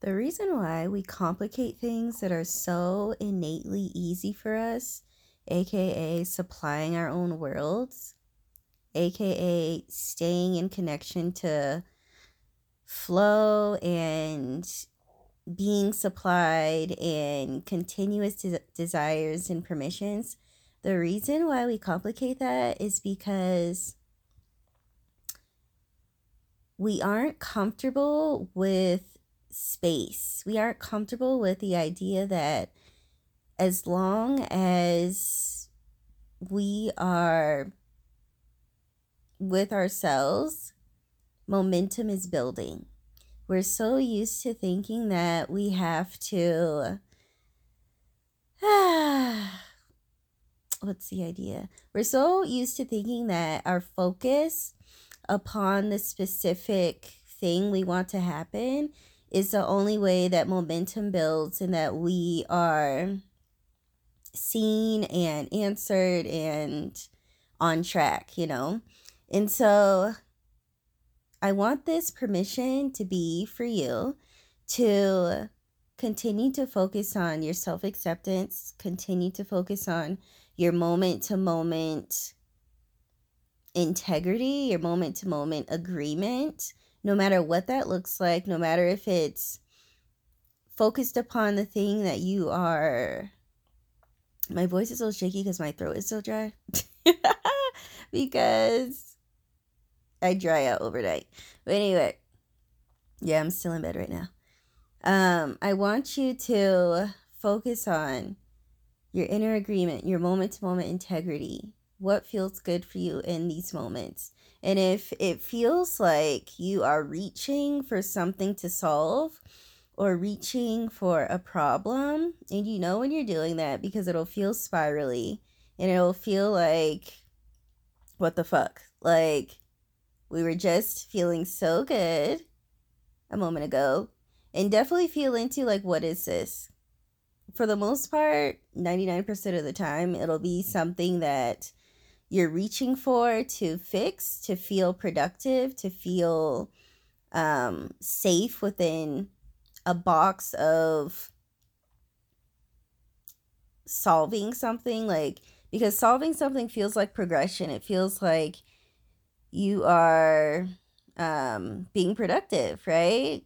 The reason why we complicate things that are so innately easy for us, aka supplying our own worlds, aka staying in connection to flow and being supplied and continuous de- desires and permissions. The reason why we complicate that is because we aren't comfortable with space. We aren't comfortable with the idea that as long as we are with ourselves, momentum is building. We're so used to thinking that we have to. what's the idea? We're so used to thinking that our focus upon the specific thing we want to happen is the only way that momentum builds and that we are seen and answered and on track, you know? And so I want this permission to be for you to continue to focus on your self acceptance, continue to focus on your moment to moment integrity, your moment to moment agreement no matter what that looks like, no matter if it's focused upon the thing that you are. My voice is so shaky because my throat is so dry. because I dry out overnight. But anyway, yeah, I'm still in bed right now. Um, I want you to focus on your inner agreement, your moment to moment integrity. What feels good for you in these moments? And if it feels like you are reaching for something to solve or reaching for a problem, and you know when you're doing that because it'll feel spirally and it'll feel like, what the fuck? Like, we were just feeling so good a moment ago and definitely feel into like, what is this? For the most part, 99% of the time, it'll be something that you're reaching for to fix, to feel productive, to feel um, safe within a box of solving something. Like, because solving something feels like progression, it feels like you are um, being productive, right?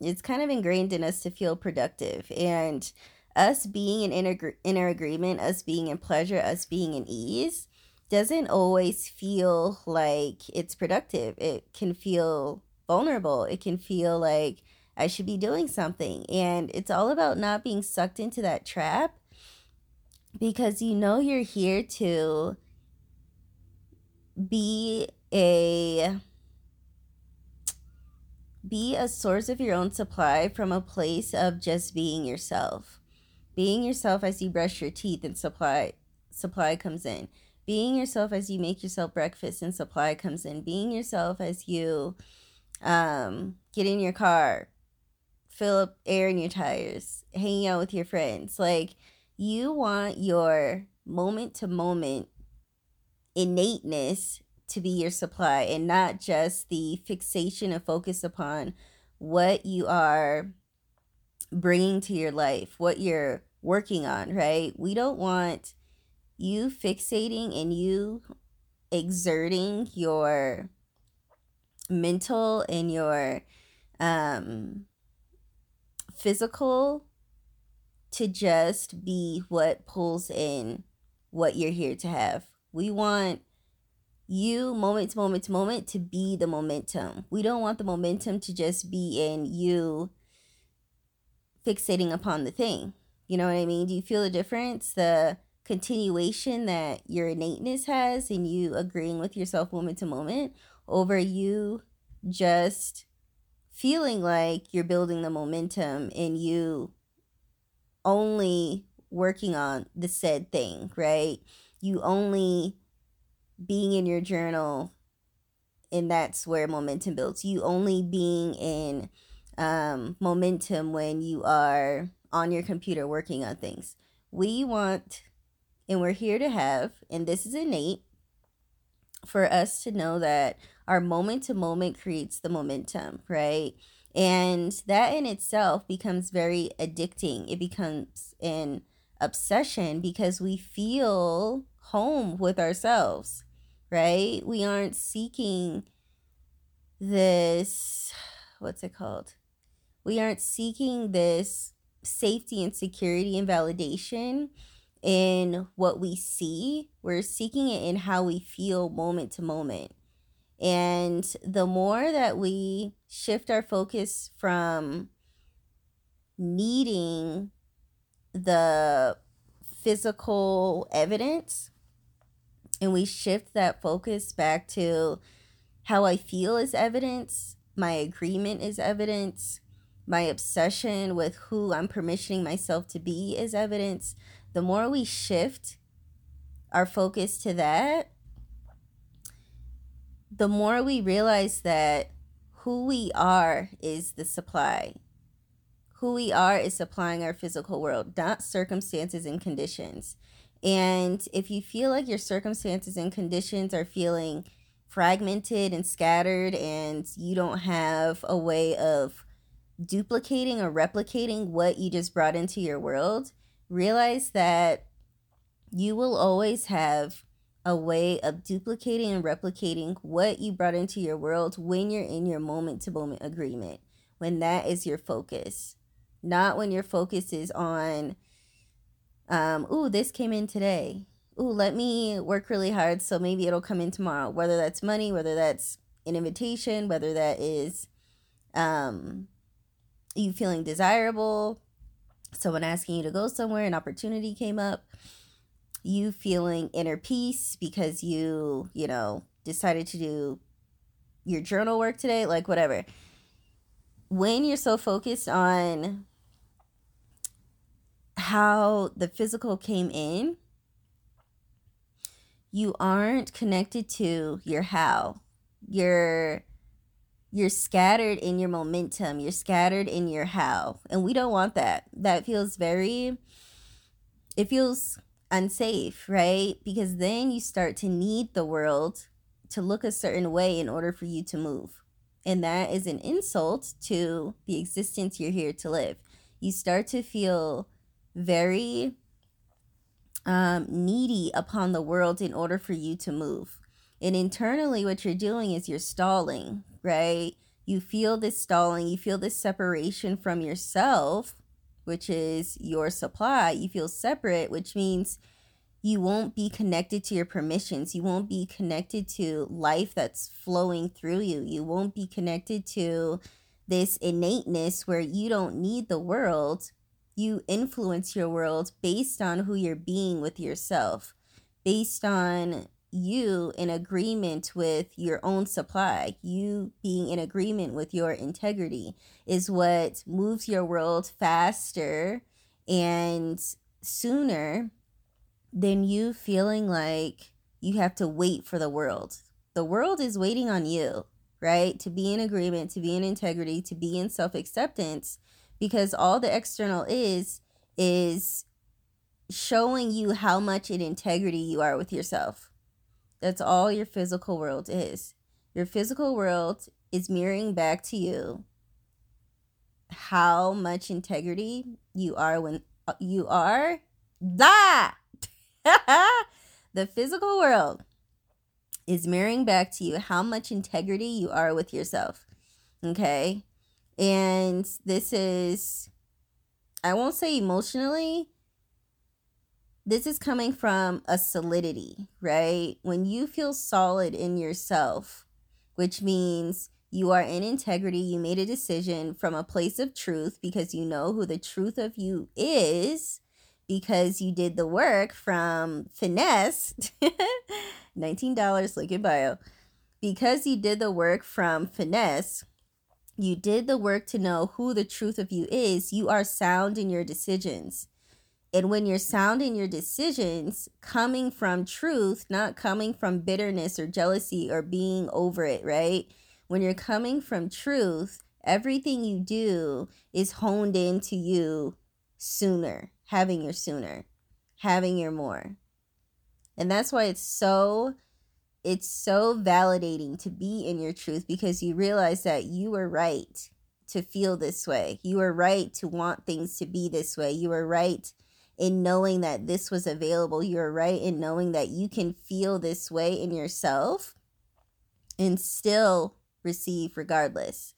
It's kind of ingrained in us to feel productive. And us being in inner, inner agreement, us being in pleasure, us being in ease, doesn't always feel like it's productive. It can feel vulnerable. It can feel like I should be doing something. And it's all about not being sucked into that trap because you know you're here to be a be a source of your own supply from a place of just being yourself being yourself as you brush your teeth and supply supply comes in. Being yourself as you make yourself breakfast and supply comes in. Being yourself as you um, get in your car fill up air in your tires hanging out with your friends. Like you want your moment to moment innateness to be your supply and not just the fixation and focus upon what you are bringing to your life, what you're working on, right? We don't want you fixating and you exerting your mental and your um physical to just be what pulls in what you're here to have. We want you moment to moment to moment to be the momentum. We don't want the momentum to just be in you fixating upon the thing. You know what I mean? Do you feel the difference? The continuation that your innateness has and you agreeing with yourself moment to moment over you just feeling like you're building the momentum and you only working on the said thing, right? You only being in your journal and that's where momentum builds. You only being in um, momentum when you are on your computer working on things. We want, and we're here to have, and this is innate, for us to know that our moment to moment creates the momentum, right? And that in itself becomes very addicting. It becomes an obsession because we feel home with ourselves, right? We aren't seeking this, what's it called? We aren't seeking this safety and security and validation in what we see. We're seeking it in how we feel moment to moment. And the more that we shift our focus from needing the physical evidence and we shift that focus back to how I feel is evidence, my agreement is evidence, my obsession with who I'm permissioning myself to be is evidence. The more we shift our focus to that, the more we realize that who we are is the supply. Who we are is supplying our physical world, not circumstances and conditions. And if you feel like your circumstances and conditions are feeling fragmented and scattered, and you don't have a way of duplicating or replicating what you just brought into your world, realize that you will always have a way of duplicating and replicating what you brought into your world when you're in your moment to moment agreement, when that is your focus, not when your focus is on, um, ooh, this came in today. Ooh, let me work really hard so maybe it'll come in tomorrow. Whether that's money, whether that's an invitation, whether that is um, you feeling desirable, someone asking you to go somewhere, an opportunity came up you feeling inner peace because you, you know, decided to do your journal work today, like whatever. When you're so focused on how the physical came in, you aren't connected to your how. You're you're scattered in your momentum. You're scattered in your how. And we don't want that. That feels very it feels unsafe, right? Because then you start to need the world to look a certain way in order for you to move. And that is an insult to the existence you're here to live. You start to feel very um, needy upon the world in order for you to move. And internally, what you're doing is you're stalling, right? You feel this stalling, you feel this separation from yourself which is your supply, you feel separate, which means you won't be connected to your permissions. You won't be connected to life that's flowing through you. You won't be connected to this innateness where you don't need the world. You influence your world based on who you're being with yourself, based on you in agreement with your own supply, you being in agreement with your integrity is what moves your world faster and sooner than you feeling like you have to wait for the world. The world is waiting on you, right? To be in agreement, to be in integrity, to be in self acceptance, because all the external is, is showing you how much in integrity you are with yourself that's all your physical world is. Your physical world is mirroring back to you how much integrity you are when you are that the physical world is mirroring back to you how much integrity you are with yourself okay and this is i won't say emotionally this is coming from a solidity, right? When you feel solid in yourself, which means you are in integrity, you made a decision from a place of truth because you know who the truth of you is, because you did the work from finesse, $19, link in bio. Because you did the work from finesse, you did the work to know who the truth of you is, you are sound in your decisions and when you're sounding your decisions coming from truth, not coming from bitterness or jealousy or being over it, right? When you're coming from truth, everything you do is honed into you sooner, having your sooner, having your more. And that's why it's so it's so validating to be in your truth because you realize that you were right to feel this way. You were right to want things to be this way. You were right in knowing that this was available. You're right in knowing that you can feel this way in yourself and still receive regardless,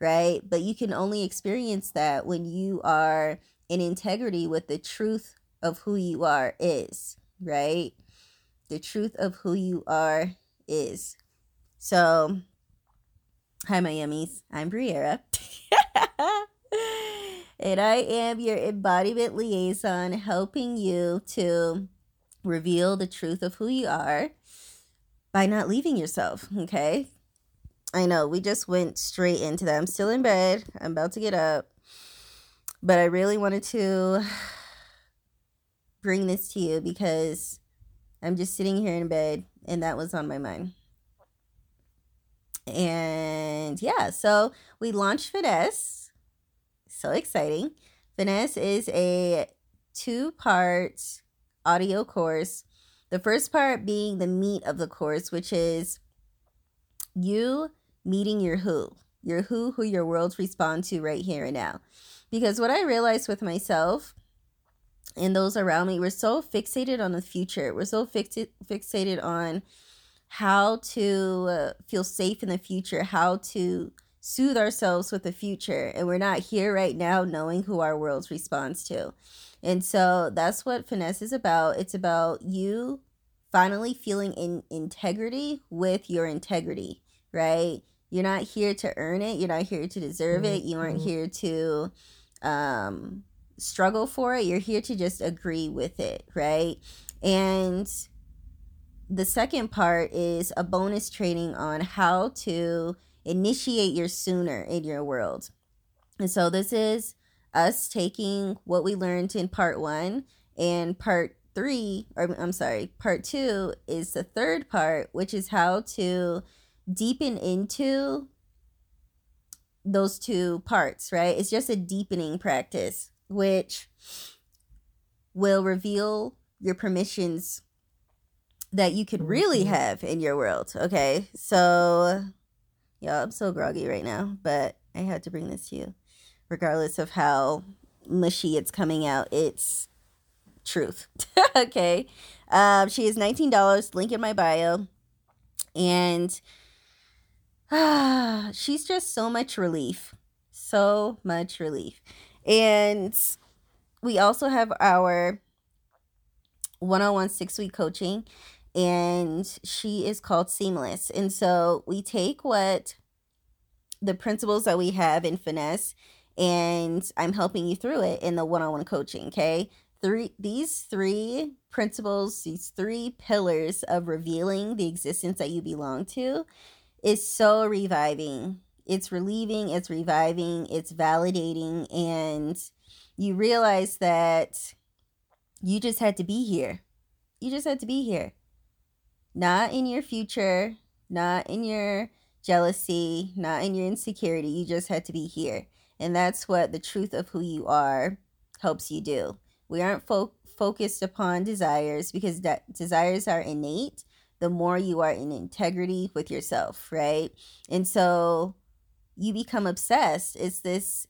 right? But you can only experience that when you are in integrity with the truth of who you are is, right? The truth of who you are is. So, hi, Miami's. I'm Briara. and I am your embodiment liaison, helping you to reveal the truth of who you are by not leaving yourself. Okay. I know we just went straight into that. I'm still in bed. I'm about to get up. But I really wanted to bring this to you because I'm just sitting here in bed and that was on my mind. And yeah, so we launched Finesse. So exciting. Finesse is a two part audio course. The first part being the meat of the course, which is you meeting your who, your who, who your worlds respond to right here and now. Because what I realized with myself and those around me, we're so fixated on the future. We're so fixi- fixated on how to uh, feel safe in the future, how to soothe ourselves with the future. And we're not here right now knowing who our world responds to. And so that's what finesse is about. It's about you finally feeling in integrity with your integrity, right? You're not here to earn it. You're not here to deserve it. You aren't mm-hmm. here to um, struggle for it. You're here to just agree with it, right? And the second part is a bonus training on how to initiate your sooner in your world. And so this is us taking what we learned in part one and part three, or I'm sorry, part two is the third part, which is how to deepen into those two parts, right? It's just a deepening practice, which will reveal your permissions that you could really mm-hmm. have in your world. Okay. So, yeah, I'm so groggy right now, but I had to bring this to you. Regardless of how mushy it's coming out, it's truth. okay. Um, she is $19, link in my bio. And ah, she's just so much relief. So much relief. And we also have our one on one six week coaching and she is called Seamless. And so we take what the principles that we have in finesse and I'm helping you through it in the one-on-one coaching, okay? Three these three principles, these three pillars of revealing the existence that you belong to is so reviving. It's relieving, it's reviving, it's validating and you realize that you just had to be here. You just had to be here not in your future, not in your jealousy, not in your insecurity. You just had to be here. And that's what the truth of who you are helps you do. We aren't fo- focused upon desires because that desires are innate the more you are in integrity with yourself, right? And so you become obsessed. It's this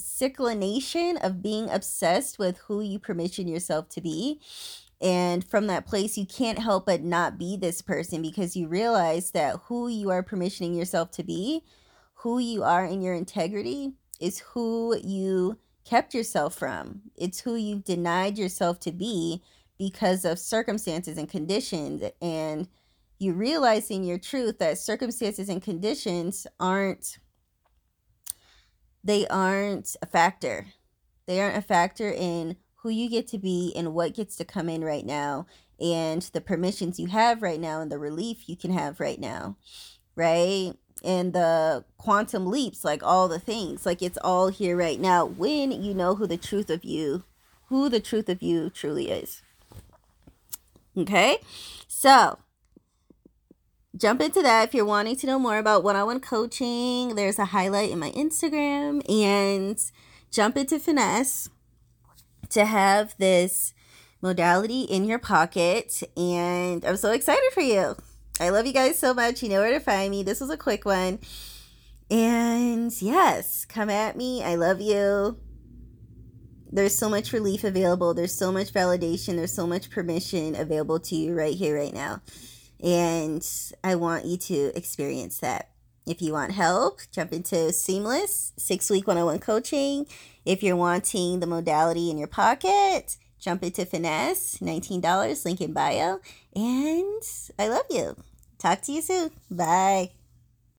cyclination of being obsessed with who you permission yourself to be and from that place, you can't help but not be this person because you realize that who you are permissioning yourself to be, who you are in your integrity, is who you kept yourself from. It's who you've denied yourself to be because of circumstances and conditions. And you realizing your truth that circumstances and conditions aren't they aren't a factor. They aren't a factor in who you get to be and what gets to come in right now and the permissions you have right now and the relief you can have right now right? And the quantum leaps like all the things like it's all here right now when you know who the truth of you who the truth of you truly is. Okay? So jump into that if you're wanting to know more about one-on-one coaching. There's a highlight in my instagram and jump into finesse to have this modality in your pocket. And I'm so excited for you. I love you guys so much. You know where to find me. This was a quick one. And yes, come at me. I love you. There's so much relief available. There's so much validation. There's so much permission available to you right here, right now. And I want you to experience that. If you want help, jump into Seamless six week one on one coaching. If you're wanting the modality in your pocket, jump into Finesse, $19, link in bio. And I love you. Talk to you soon. Bye.